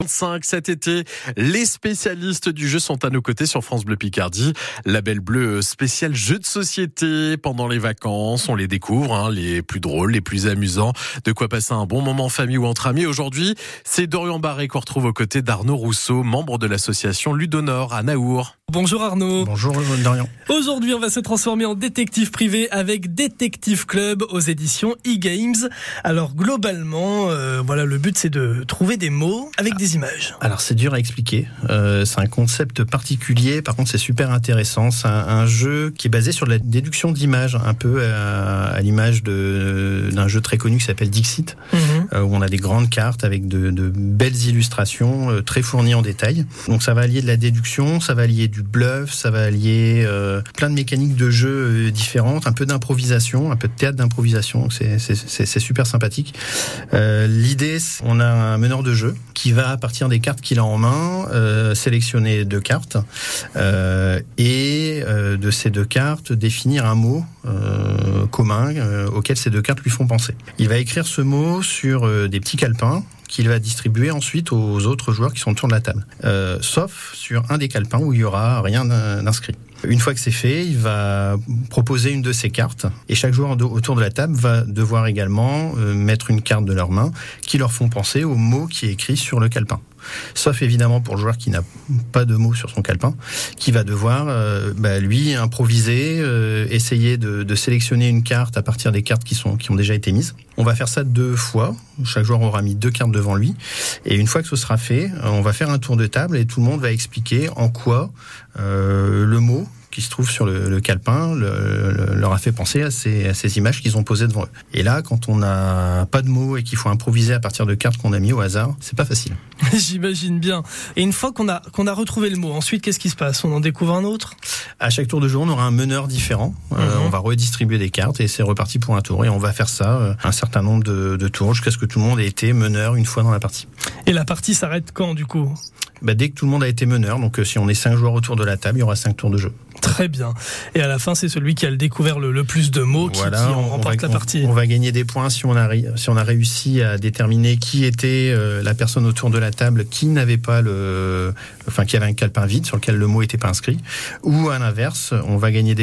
25 cet été. Les spécialistes du jeu sont à nos côtés sur France Bleu Picardie. Label bleu spécial jeu de société pendant les vacances. On les découvre, hein, les plus drôles, les plus amusants. De quoi passer un bon moment en famille ou entre amis. Aujourd'hui, c'est Dorian Barré qu'on retrouve aux côtés d'Arnaud Rousseau, membre de l'association Ludonor à Naour. Bonjour Arnaud. Bonjour Dorian. Aujourd'hui, on va se transformer en détective privé avec Détective Club aux éditions e-Games. Alors globalement, euh, voilà, le but c'est de trouver des mots avec des images. Alors c'est dur à expliquer. Euh, c'est un concept particulier. Par contre, c'est super intéressant. C'est un, un, jeu qui est basé sur la déduction d'images, un peu à, à l'image d'un jeu très connu qui s'appelle Dixit, mm -hmm. euh, où on a des grandes cartes avec de, de belles illustrations euh, très fournies en détail. Donc ça va allier de la déduction, ça va allier du bluff, ça va allier euh, plein de mécaniques de jeu différentes, un peu d'improvisation, un peu de théâtre d'improvisation. C'est super sympathique. Euh, L'idée, on a un meneur de jeu qui va, à partir des cartes qu'il a en main, euh, sélectionner deux cartes euh, et euh, de ces deux cartes définir un mot commun auquel ces deux cartes lui font penser. Il va écrire ce mot sur des petits calepins qu'il va distribuer ensuite aux autres joueurs qui sont autour de la table. Sauf sur un des calepins où il y aura rien d'inscrit. Une fois que c'est fait, il va proposer une de ces cartes et chaque joueur autour de la table va devoir également euh, mettre une carte de leur main qui leur font penser au mot qui est écrit sur le calepin. Sauf évidemment pour le joueur qui n'a pas de mots sur son calepin, qui va devoir euh, bah, lui improviser, euh, essayer de, de, sélectionner une carte à partir des cartes qui sont qui ont déjà été mises. On va faire ça deux fois. Chaque joueur aura mis deux cartes devant lui, et une fois que ce sera fait, on va faire un tour de table et tout le monde va expliquer en quoi euh, le mot qui se trouve sur le, le calepin le, le, leur a fait penser à ces, à ces images qu'ils ont posées devant eux. Et là, quand on n'a pas de mots et qu'il faut improviser à partir de cartes qu'on a mis au hasard, c'est pas facile. J'imagine bien. Et une fois qu'on a, qu'on a retrouvé le mot, ensuite, qu'est-ce qui se passe? On en découvre un autre? À chaque tour de jeu, on aura un meneur différent. Euh, on va redistribuer des cartes et c'est reparti pour un tour. Et on va faire ça euh, un certain nombre de, de tours jusqu'à ce que tout le monde ait été meneur une fois dans la partie. Et la partie s'arrête quand, du coup? Bah, Dès que tout le monde a été meneur. Donc, euh, si on est cinq joueurs autour de la table, il y aura cinq tours de jeu. Très bien. Et à la fin, c'est celui qui a le découvert le, le plus de mots qui, voilà, qui en remporte va, la partie. On, on, va gagner des points si on a, si on a réussi à déterminer qui était euh, la personne autour de la table qui n'avait pas le, enfin, qui avait un calepin vide sur lequel le mot n'était pas inscrit. Ou à l'inverse, on va gagner des